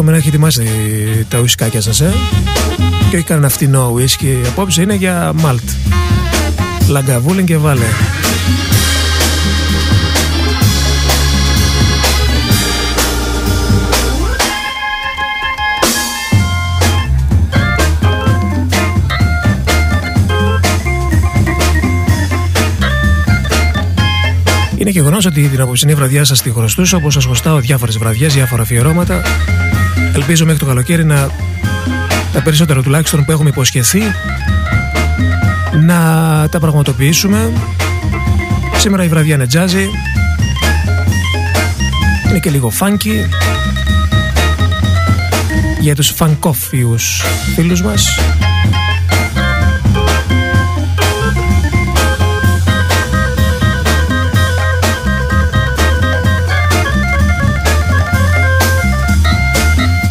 Εύχομαι να έχει ετοιμάσει τα ουισκάκια σας ε; Και όχι κανένα φτηνό ουίσκι. Απόψε είναι για μάλτ. Λαγκαβούλιν και βάλε. Είναι γεγονός ότι την απόψινή βραδιά σας τη χρωστούσα όπως σας χρωστάω διάφορες βραδιές, διάφορα αφιερώματα. Ελπίζω μέχρι το καλοκαίρι να τα περισσότερα τουλάχιστον που έχουμε υποσχεθεί να τα πραγματοποιήσουμε. Σήμερα η βραδιά είναι τζάζι. Είναι και λίγο φάνκι για τους φανκόφιους φίλους μας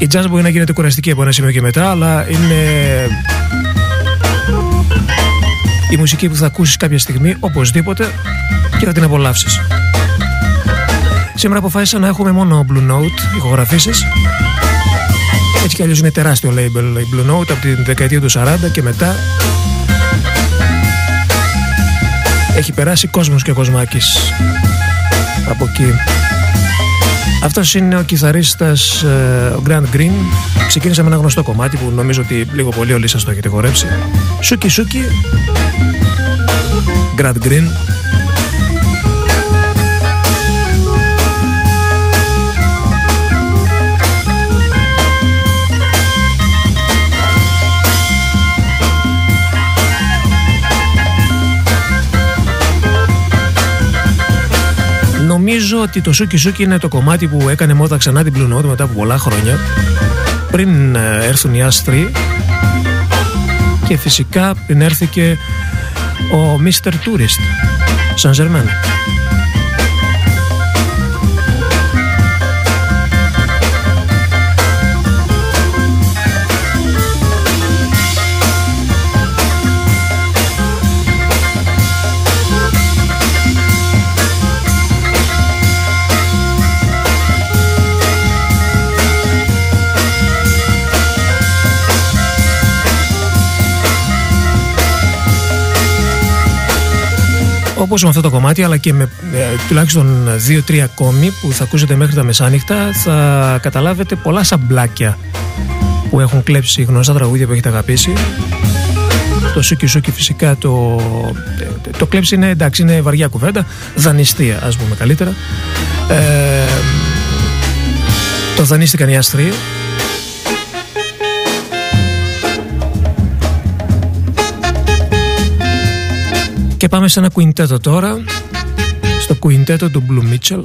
Η jazz μπορεί να γίνεται κουραστική από ένα σημείο και μετά, αλλά είναι η μουσική που θα ακούσεις κάποια στιγμή οπωσδήποτε και θα την απολαύσεις. Σήμερα αποφάσισα να έχουμε μόνο Blue Note ηχογραφήσεις. Έτσι κι αλλιώς είναι τεράστιο label η Blue Note από την δεκαετία του 40 και μετά. Έχει περάσει κόσμος και κοσμάκης από εκεί αυτός είναι ο κιθαρίστας ε, ο Grand Green. Ξεκίνησα με ένα γνωστό κομμάτι που νομίζω ότι λίγο πολύ όλοι σας το έχετε χορέψει. Σούκι Σούκι. Grand Green. Νομίζω ότι το Σούκι Σούκι είναι το κομμάτι που έκανε μόδα ξανά την Blue Note μετά από πολλά χρόνια πριν ε, έρθουν οι άστροι και φυσικά πριν έρθει και ο Mr. Tourist Σαν Ζερμέν. Όπως με αυτό το κομμάτι αλλά και με ε, τουλάχιστον 2-3 ακόμη που θα ακούσετε μέχρι τα μεσάνυχτα θα καταλάβετε πολλά σαμπλάκια που έχουν κλέψει γνωστά τραγούδια που έχετε αγαπήσει. Το Σούκι Σούκι φυσικά το, το κλέψει είναι εντάξει είναι βαριά κουβέντα δανειστία ας πούμε καλύτερα. Ε, το δανείστηκαν οι αστροί Και πάμε σε ένα κουιντέτο τώρα, στο κουιντέτο του Blue Mitchell.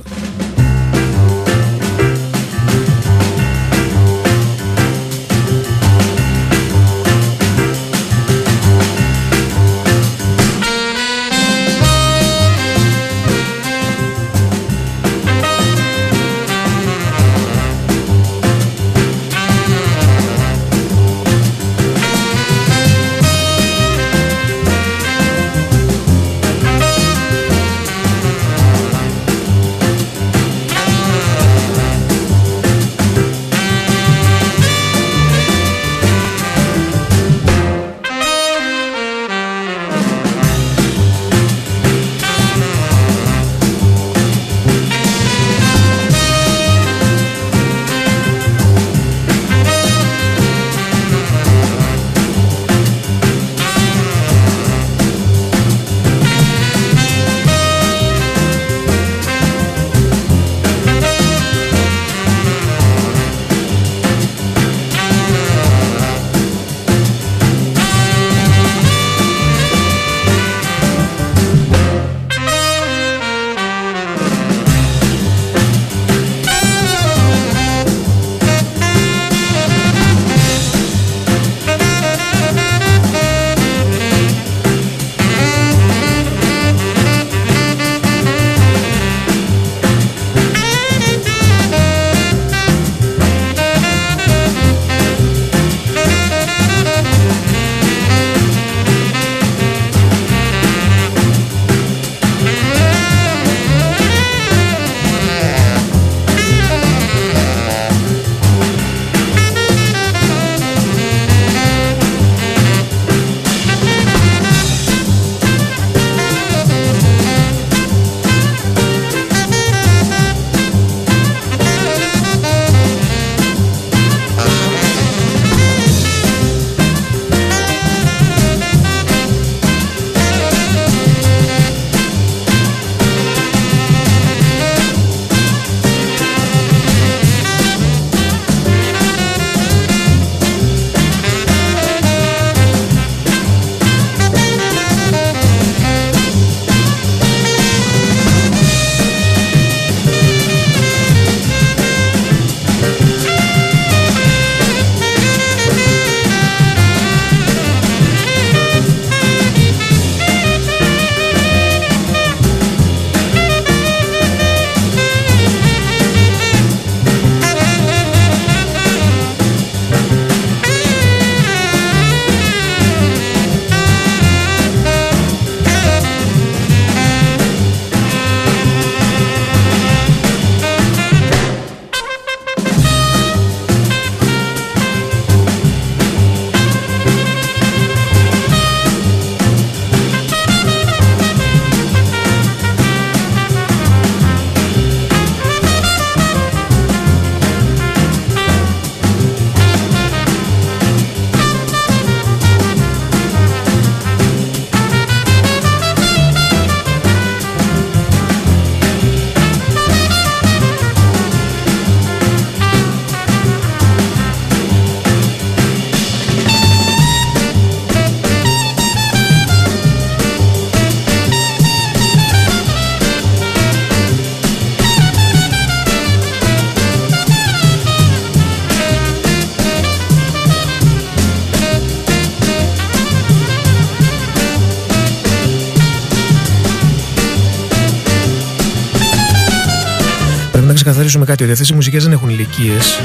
Να ξεκαθαρίσουμε κάτι, ότι αυτές οι μουσικές δεν έχουν ηλικίες.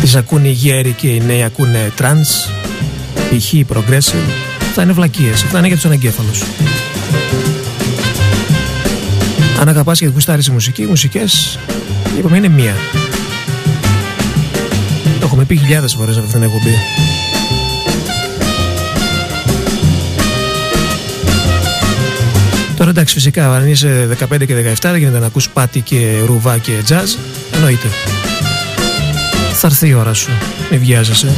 Τις ακούνε οι γέροι και οι νέοι ακούνε trans, π.χ. progressive. Αυτά είναι βλακίες, αυτά είναι για τους αναγκέφαλους. Αν αγαπάς και γουστάρεις η μουσική, οι μουσικές, είπαμε, είναι μία. Το έχουμε πει χιλιάδες φορές από αυτήν την εκπομπή. Τώρα εντάξει φυσικά αν είσαι 15 και 17 δεν γίνεται να ακούς πάτη και ρουβά και τζαζ. Εννοείται. Θα έρθει η ώρα σου. Μην βιάζεσαι.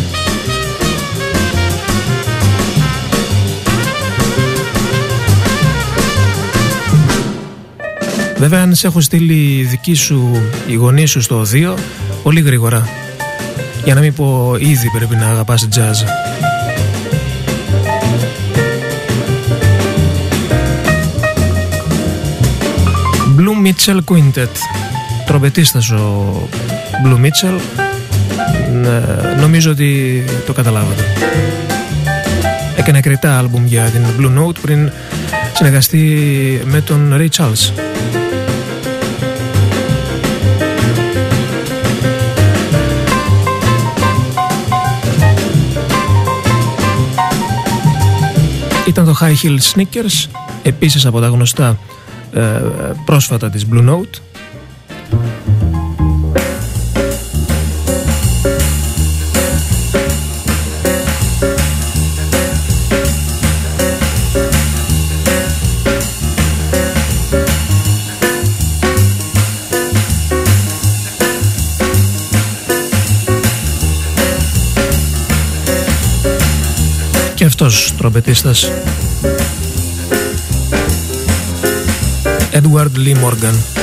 Βέβαια αν σε έχω στείλει δική σου η γονή σου στο 2 Πολύ γρήγορα. Για να μην πω ήδη πρέπει να αγαπάς τζαζ Blue Mitchell Quintet. Τρομπετίστας ο Blue Mitchell. Ναι, Νομίζω ότι το καταλάβατε. Έκανε κριτά άλμπουμ για την Blue Note πριν συνεργαστεί με τον Ray Charles. Ήταν το High Heel Sneakers επίσης από τα γνωστά ε, πρόσφατα της Blue Note. Και αυτός τρομπετίστας Edward Lee Morgan.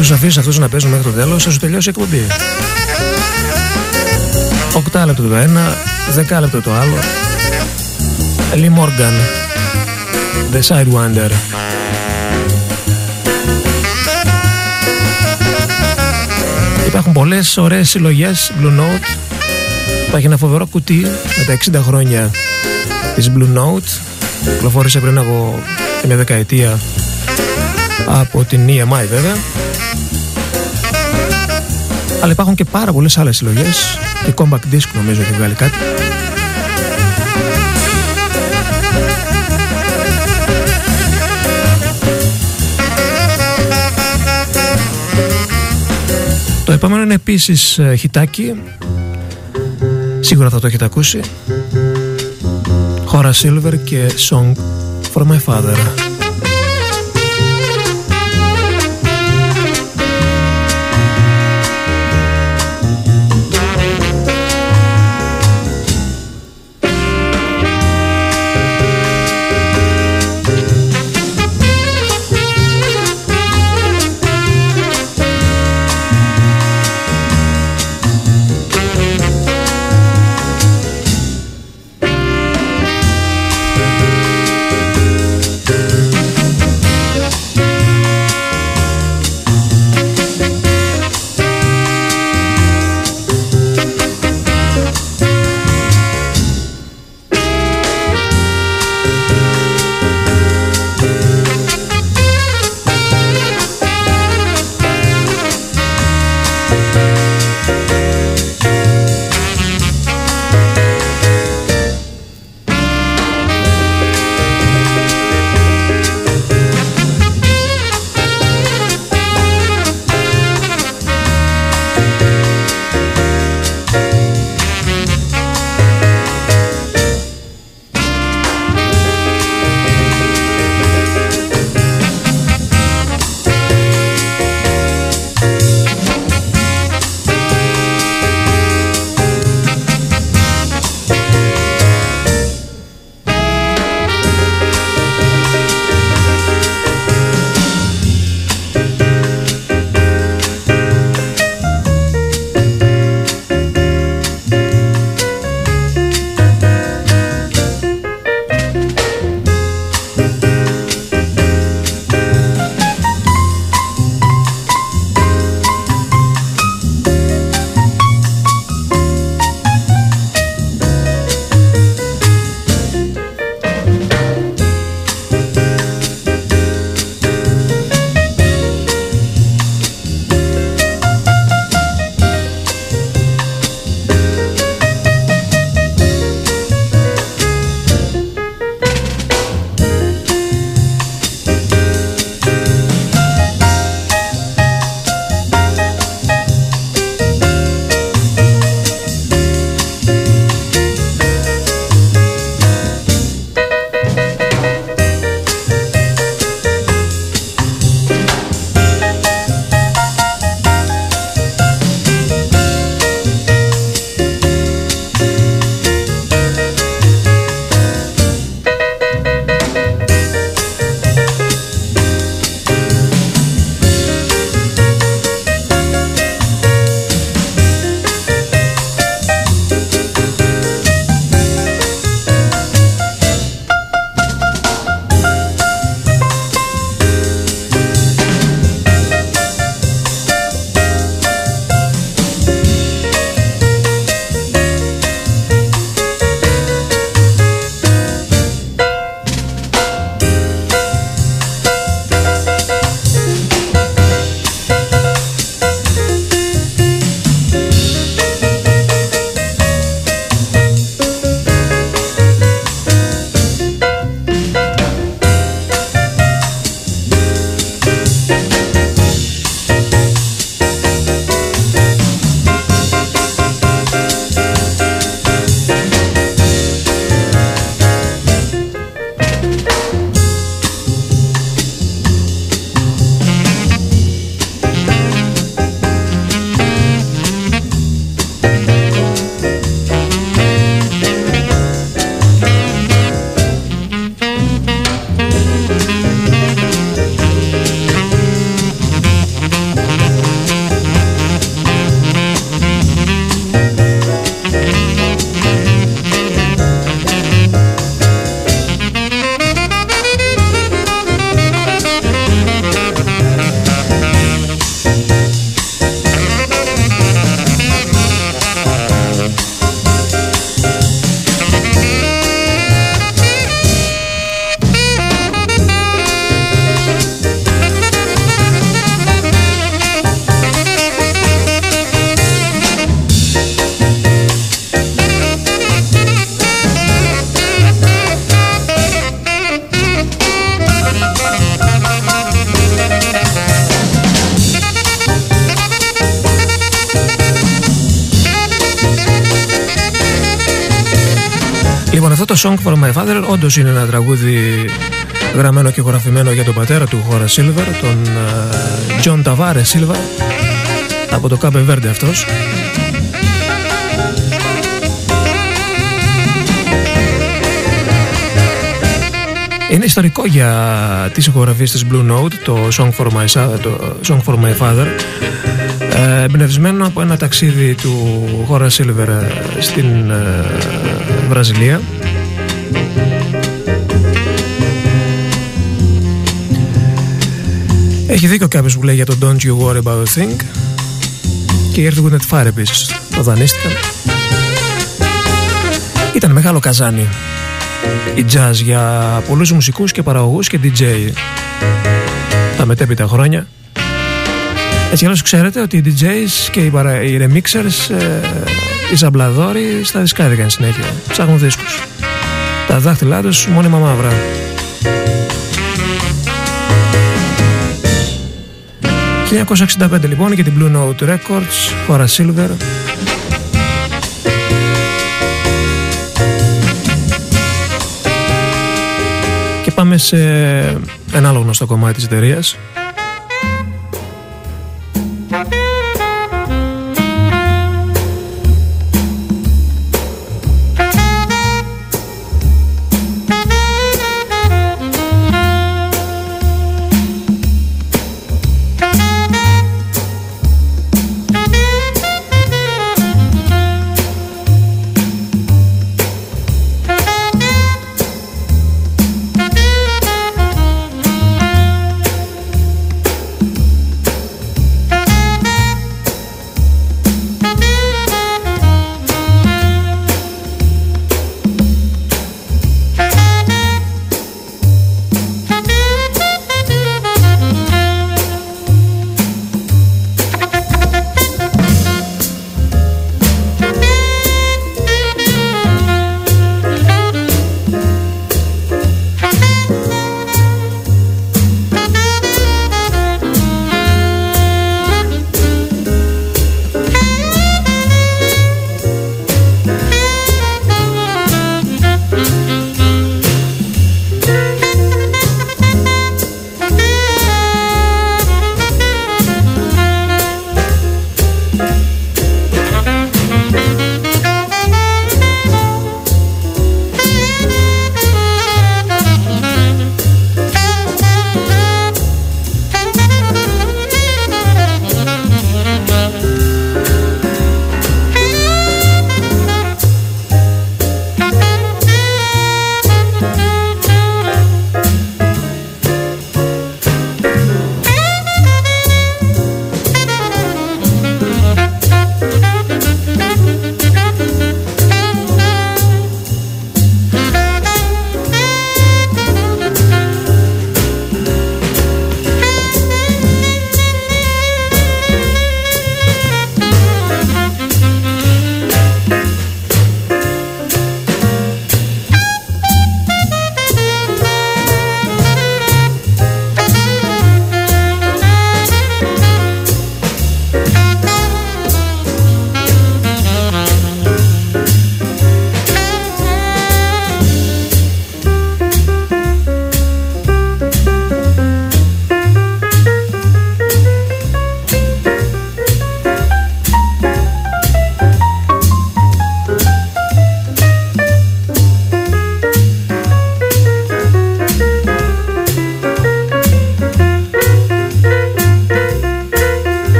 Τους αφήσει αυτούς να παίζουν μέχρι το τέλος, θα σου τελειώσει η εκπομπή. 8 λεπτό το ένα, 10 λεπτό το άλλο. Lee Morgan, The Sidewinder. Υπάρχουν πολλές ωραίες συλλογές Blue Note. Υπάρχει ένα φοβερό κουτί με τα 60 χρόνια της Blue Note. Κυκλοφόρησε πριν από μια δεκαετία από την EMI βέβαια. Αλλά υπάρχουν και πάρα πολλές άλλες συλλογές. Και Compact Disc νομίζω έχει βγάλει κάτι. Το επόμενο είναι επίσης ε, χιτάκι. Σίγουρα θα το έχετε ακούσει. Χώρα Silver και Song for my father Song for My Father όντως είναι ένα τραγούδι γραμμένο και γραφημένο για τον πατέρα του Horace Silver, τον John Tavares Silva, από το Cape Verde αυτός. Είναι ιστορικό για τις ηχογραφίες της Blue Note, το Song for My, το Song for My Father, ε, εμπνευσμένο από ένα ταξίδι του Horace Silver στην ε, Βραζιλία. Έχει δίκιο κάποιος που λέει για το Don't You Worry About a Thing και η Earth Wind Fire επίσης το δανείστηκαν. Ήταν μεγάλο καζάνι η jazz για πολλούς μουσικούς και παραγωγούς και DJ τα μετέπειτα χρόνια. Έτσι άλλως ξέρετε ότι οι DJs και οι, παρα... οι remixers, ε, οι σαμπλαδόροι στα δισκάδικα συνέχεια. Ψάχνουν δίσκους. Τα δάχτυλά τους μόνιμα μαύρα. 1965 λοιπόν και την Blue Note Records, χώρα Silver, και πάμε σε ένα άλλο γνωστό κομμάτι της εταιρείας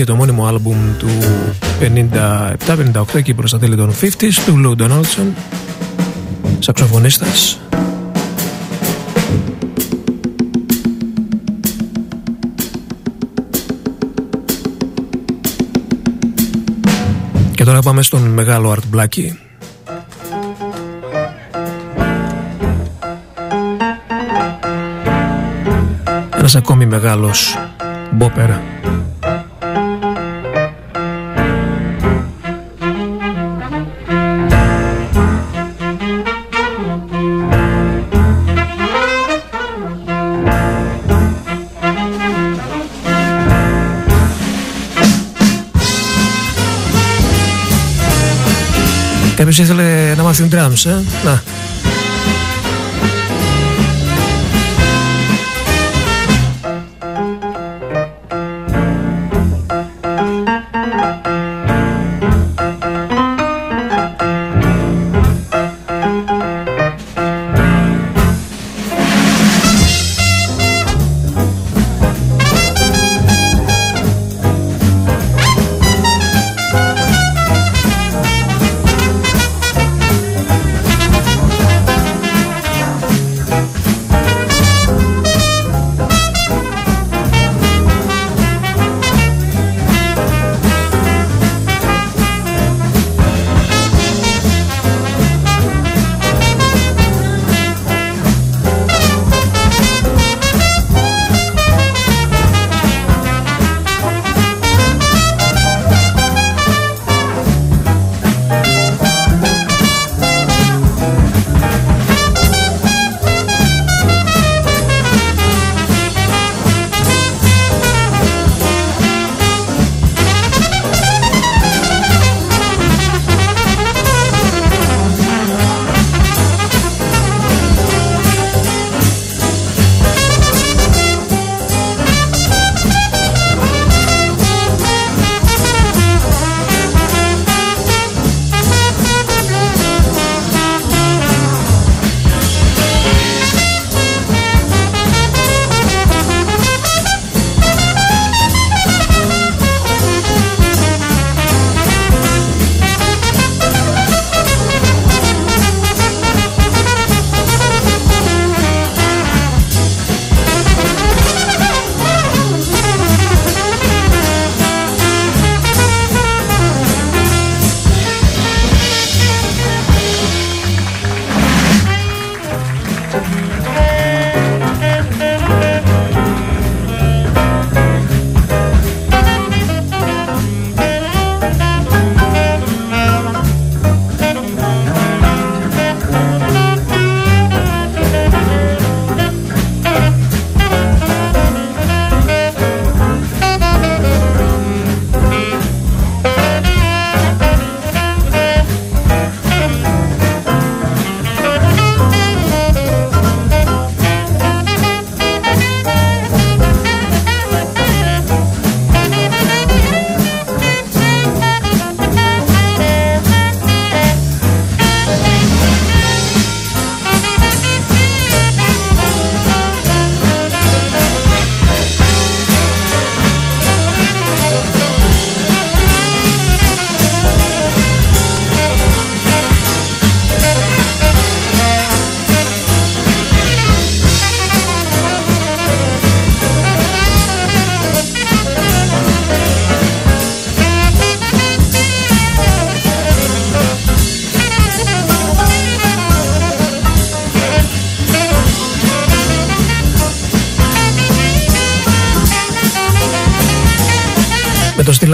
άνοιγε το μόνιμο άλμπουμ του 57-58 και προς τα τέλη των 50s του Λου Ντόναλτσον σαξοφωνίστας. Και τώρα πάμε στον μεγάλο Art Blackie. Ένας ακόμη μεγάλος μπόπερα Κάποιος ήθελε να μάθει drums, ε; Να.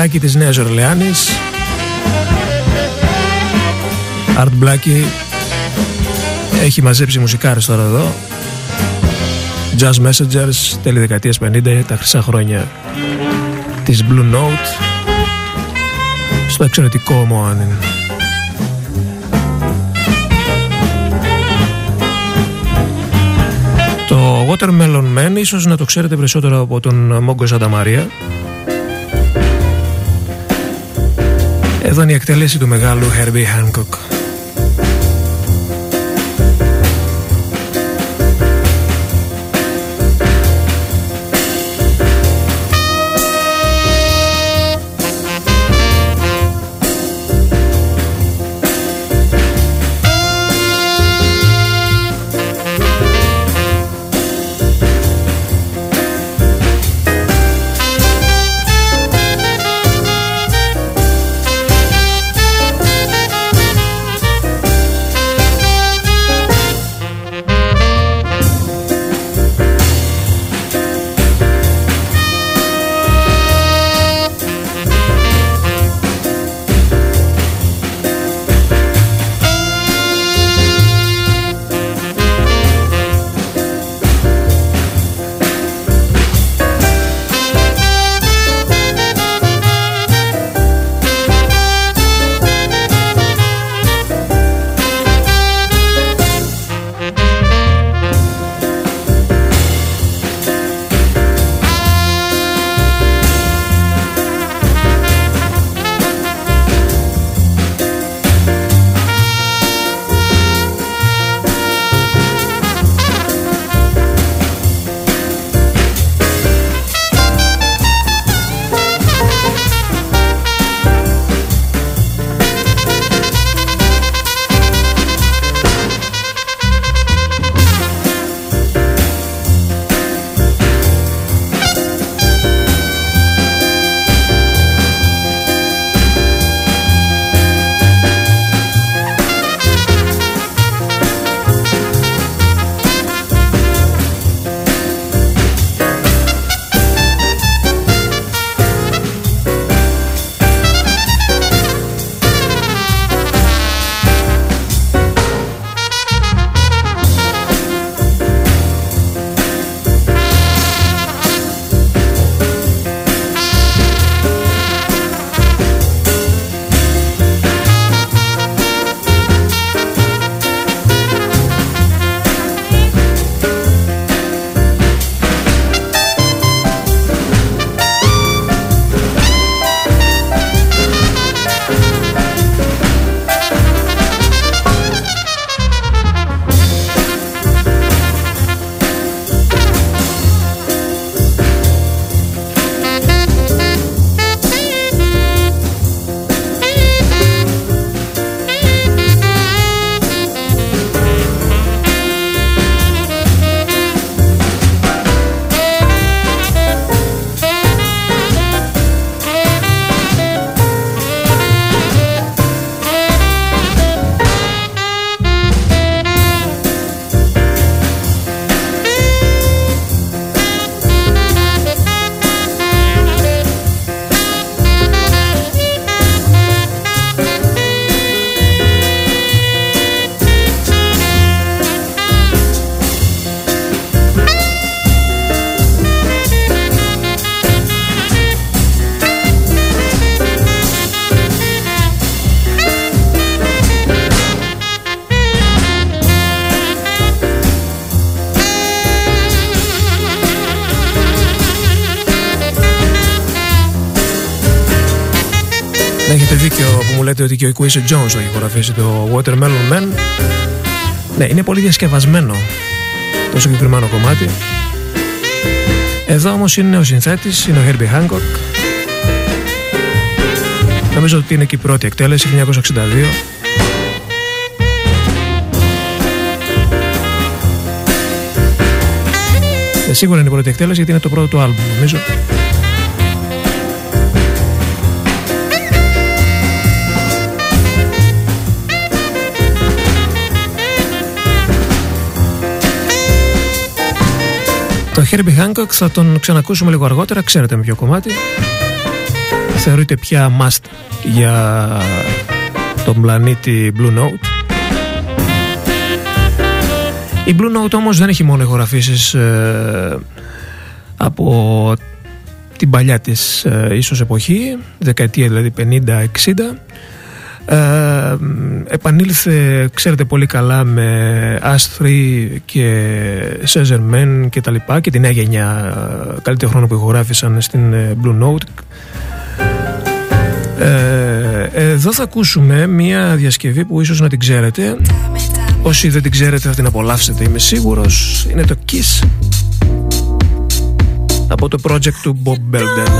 Στυλάκι της Νέας Ορλεάνης. Art Blackie έχει μαζέψει μουσικάρες τώρα εδώ. Jazz Messengers τέλη δεκαετίας 50 τα χρυσά χρόνια της Blue Note. Στο εξαιρετικό Moanin Το Watermelon Man ίσως να το ξέρετε περισσότερο από τον Μόγκο Σανταμαρία Εδώ είναι η εκτέλεση του μεγάλου Herbie Hancock. Λέτε ότι και ο Quincy Jones το έχει χωραφίσει το Watermelon Man. Ναι, είναι πολύ διασκευασμένο το συγκεκριμένο κομμάτι. Εδώ όμως είναι ο συνθέτης, είναι ο Herbie Hancock. Νομίζω ότι είναι και η πρώτη εκτέλεση, 1962. Ε, σίγουρα είναι η πρώτη εκτέλεση γιατί είναι το πρώτο του άλμπουμ νομίζω. Herbie Hancock θα τον ξανακούσουμε λίγο αργότερα, ξέρετε με ποιο κομμάτι. Θεωρείται πια must για τον πλανήτη Blue Note. Η Blue Note όμως δεν έχει μόνο ηχογραφήσεις ε, από την παλιά της ε, ίσως εποχή, δεκαετία δηλαδή 50-60. Ε, επανήλθε, ξέρετε πολύ καλά με As 3 και Caesar Men και τα λοιπά και τη νέα γενιά ε, καλύτερο χρόνο που ηχογράφησαν στην ε, Blue Note. εδώ θα ακούσουμε μια διασκευή που ίσως να την ξέρετε. Όσοι δεν την ξέρετε θα την απολαύσετε είμαι σίγουρος. Είναι το Kiss Από το project του Bob Belden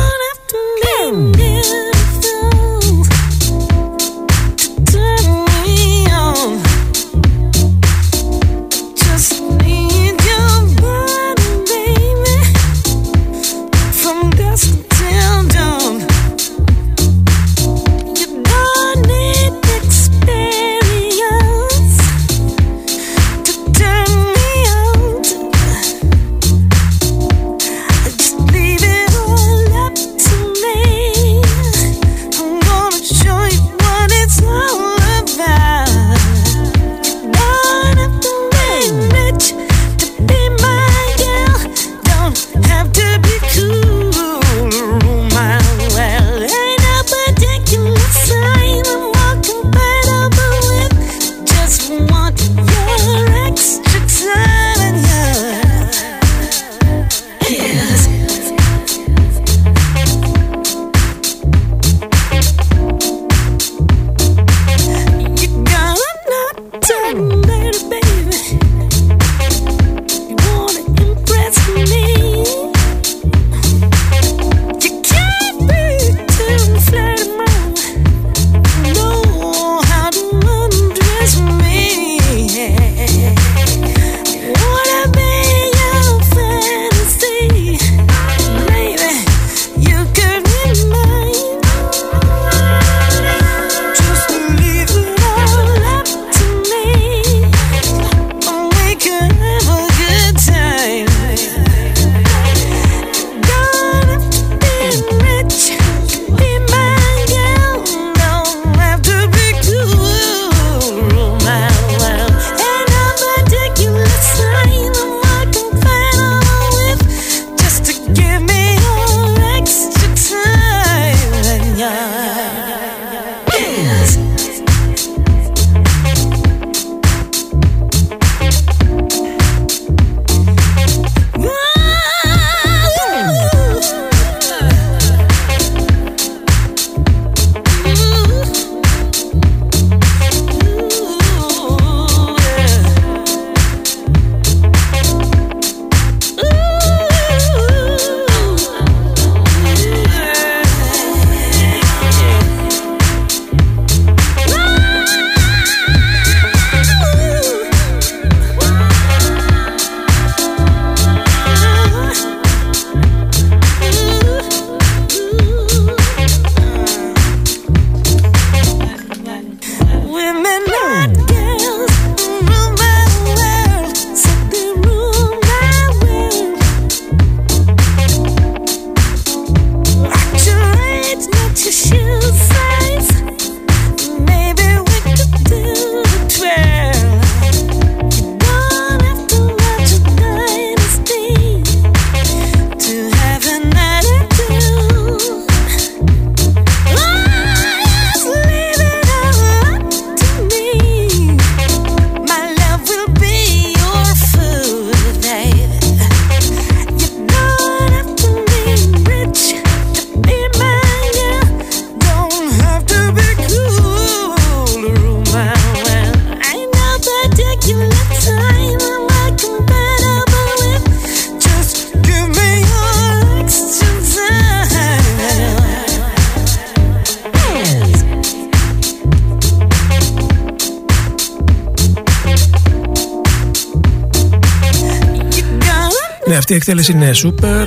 εκτέλεση είναι super.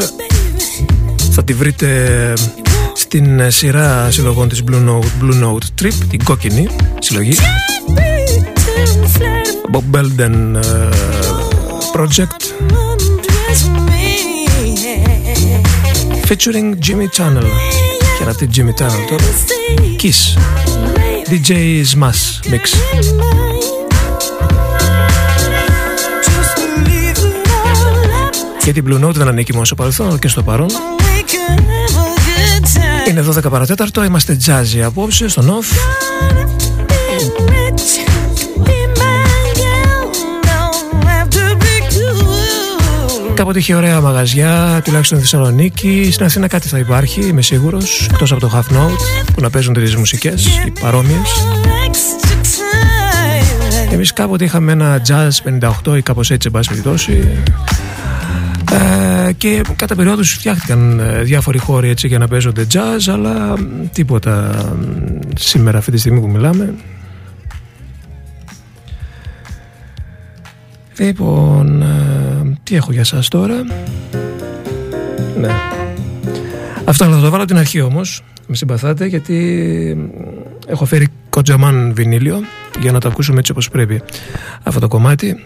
Θα τη βρείτε στην σειρά συλλογών της Blue Note, Blue Note Trip, την κόκκινη συλλογή. Bob Belden uh, Project featuring Jimmy Channel. Χαιρετή Jimmy Channel τώρα. Kiss. DJ Smash Mix. Γιατί η Blue Note δεν ανήκει μόνο στο παρελθόν, αλλά και στο παρόν. Είναι 12 παρατέταρτο, είμαστε jazzy απόψε, στο off. Κάποτε είχε ωραία μαγαζιά, τουλάχιστον στη Θεσσαλονίκη. Στην Αθήνα κάτι θα υπάρχει, είμαι σίγουρος. Εκτός από το Half Note που να παίζουν τέτοιε μουσικές, οι παρόμοιες. Εμείς κάποτε είχαμε ένα jazz 58 ή κάπως έτσι, εν πάση περιπτώσει. Ε, και κατά περίοδου φτιάχτηκαν ε, διάφοροι χώροι έτσι για να παίζονται jazz, αλλά τίποτα σήμερα αυτή τη στιγμή που μιλάμε. Λοιπόν, ε, τι έχω για σας τώρα; Ναι. Αυτό θα το βάλω την αρχή όμως. Με συμπαθάτε γιατί έχω φέρει κοτζαμάν βινίλιο για να το ακούσουμε έτσι όπως πρέπει αυτό το κομμάτι.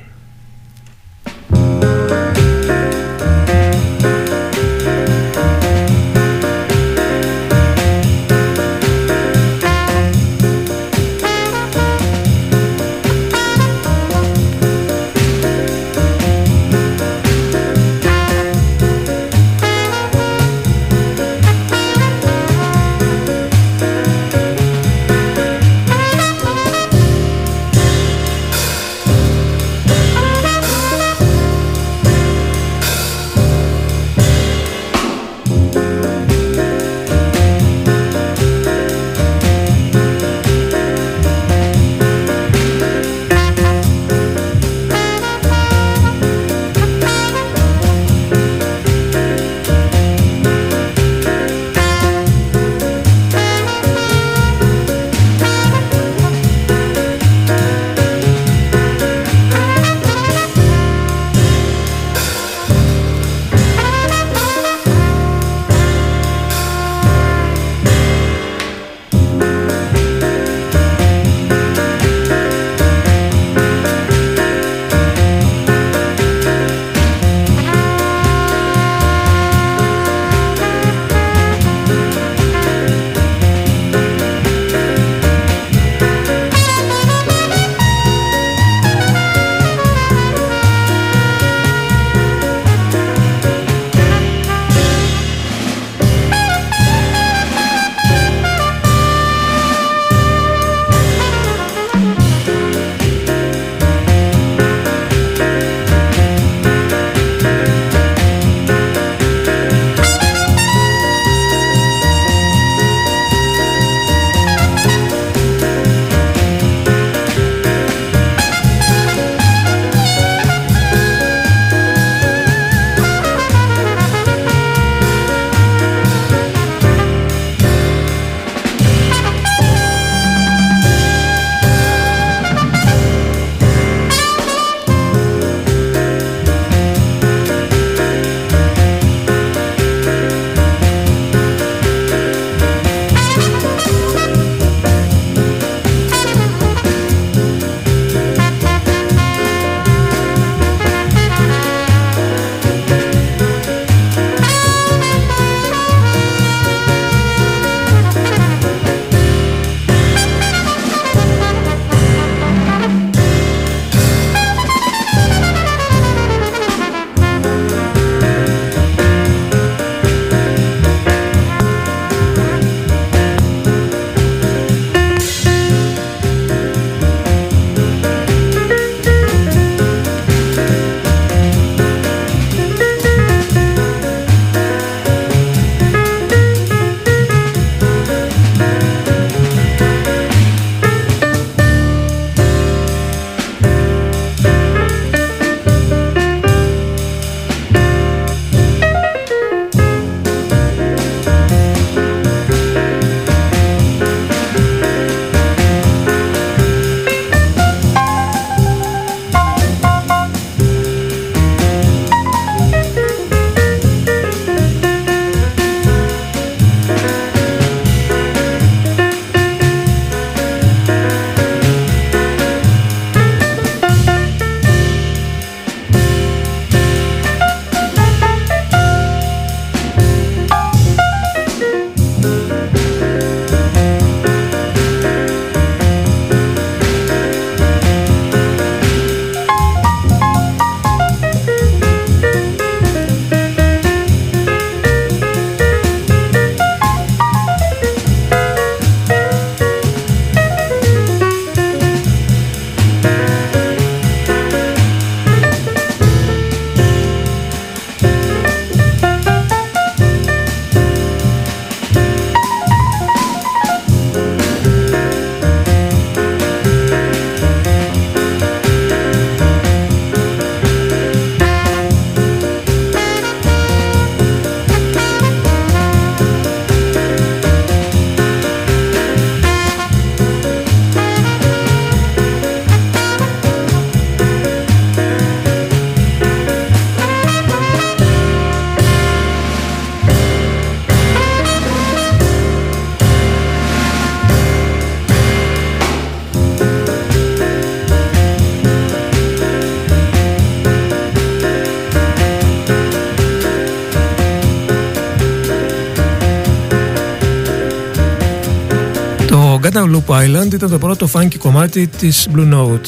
Guadalupe Island ήταν το πρώτο funky κομμάτι της Blue Note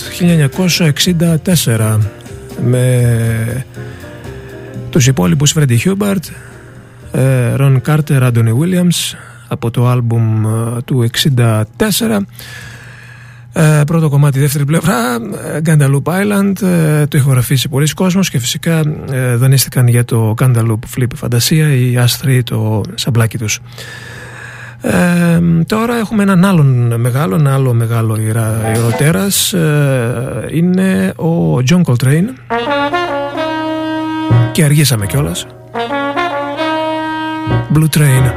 1964 με τους υπόλοιπους Freddie Hubert, Ron Carter, Anthony Williams από το άλμπουμ του 64 πρώτο κομμάτι, δεύτερη πλευρά Guadalupe Island το ηχογραφήσει πολλοί κόσμος και φυσικά δανείστηκαν για το Guadalupe Flip Φαντασία οι άστροι το σαμπλάκι τους ε, τώρα έχουμε έναν άλλον μεγάλο, ένα άλλο μεγάλο ιεροτέρας ε, είναι ο John Coltrane και αργήσαμε κιόλας. Blue Train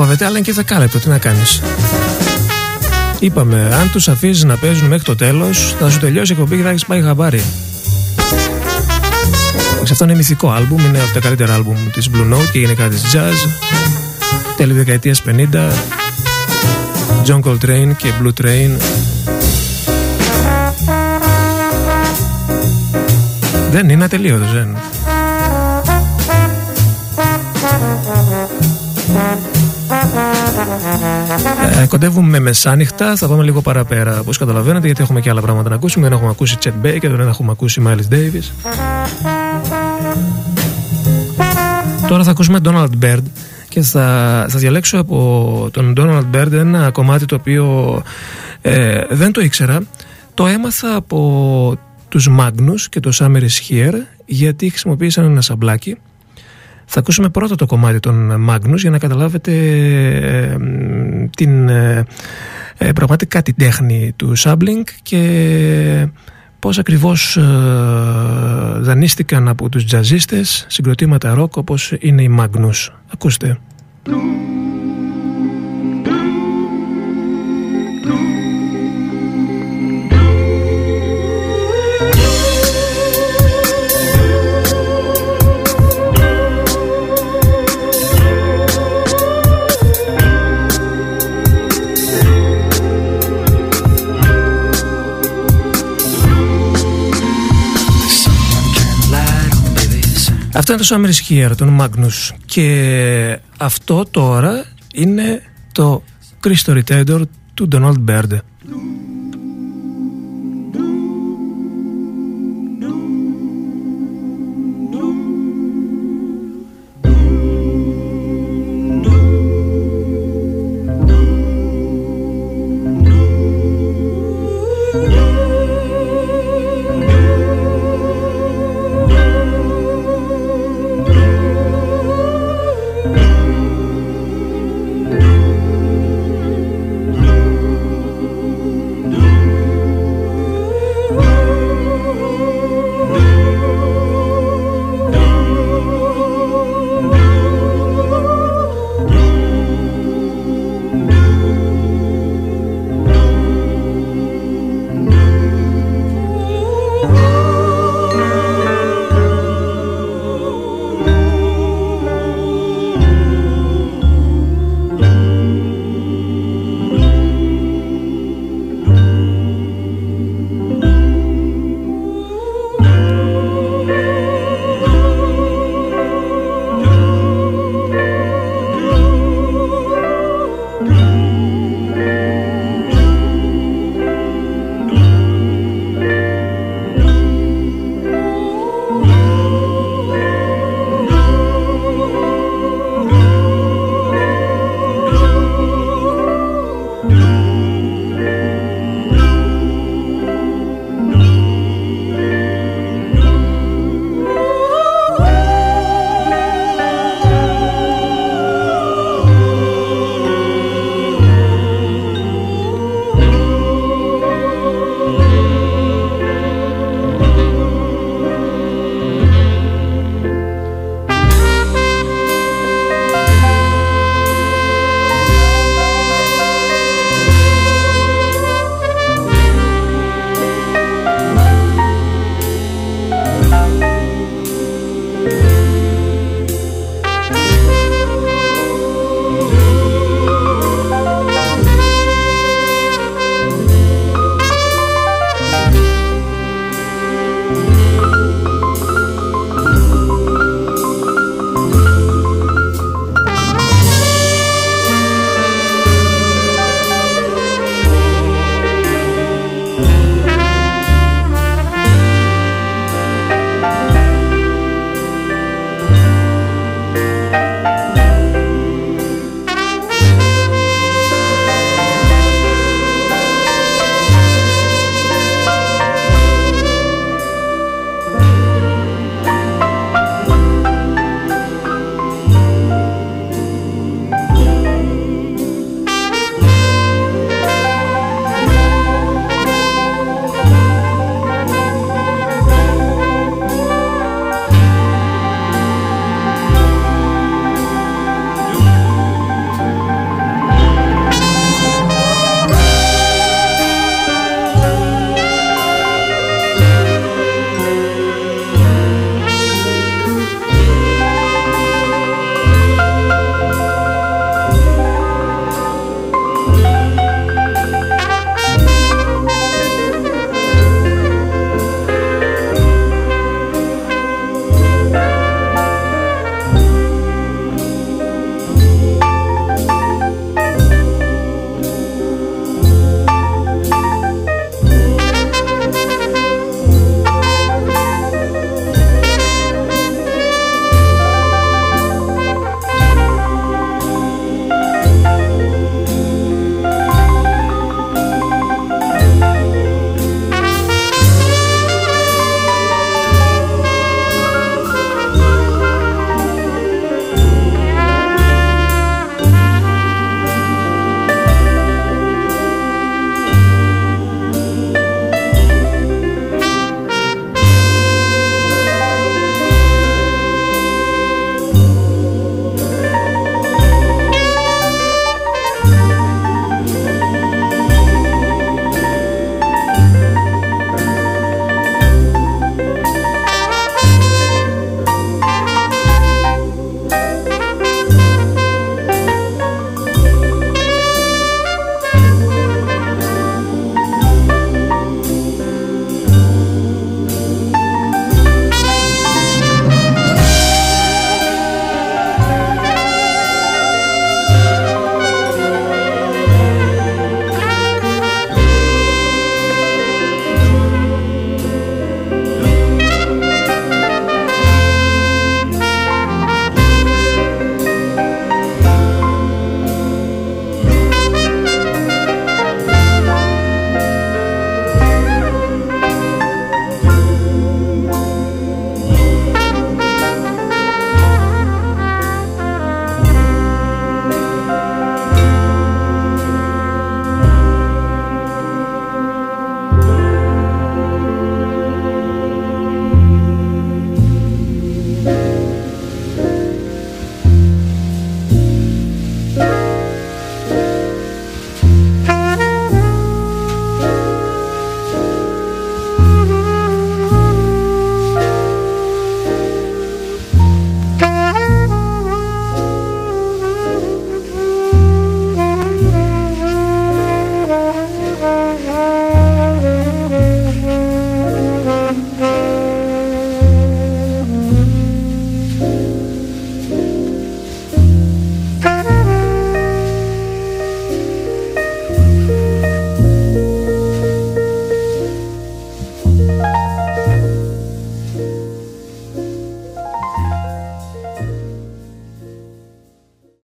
κόβεται, αλλά είναι και δεκάλεπτο. Τι να κάνεις. Είπαμε, αν τους αφήσεις να παίζουν μέχρι το τέλος, θα σου τελειώσει η εκπομπή και θα έχεις πάει χαμπάρι. Αυτό είναι μυθικό άλμπουμ, είναι από τα καλύτερα άλμπουμ της Blue Note και γενικά της jazz. Τέλη δεκαετίας 50. John Coltrane και Blue Train. Δεν είναι ατελείωτος, δεν. Ε, κοντεύουμε μεσάνυχτα, θα πάμε λίγο παραπέρα. Όπως καταλαβαίνετε, γιατί έχουμε και άλλα πράγματα να ακούσουμε. Δεν έχουμε ακούσει Chet Baker, δεν έχουμε ακούσει Miles Davis. Τώρα θα ακούσουμε Donald Byrd και θα, θα διαλέξω από τον Donald Byrd ένα κομμάτι το οποίο ε, δεν το ήξερα. Το έμαθα από τους Magnus και το Summer is Here γιατί χρησιμοποίησαν ένα σαμπλάκι θα ακούσουμε πρώτα το κομμάτι των Magnus για να καταλάβετε ε, την ε, ε, πραγματικά την τέχνη του sampling και πώς ακριβώς δανείστηκαν από τους τζαζίστες συγκροτήματα ροκ όπως είναι οι Magnus. Ακούστε. Αυτό είναι το Summer Here, τον Magnus. Και αυτό τώρα είναι το Christo Retender του Donald Byrd.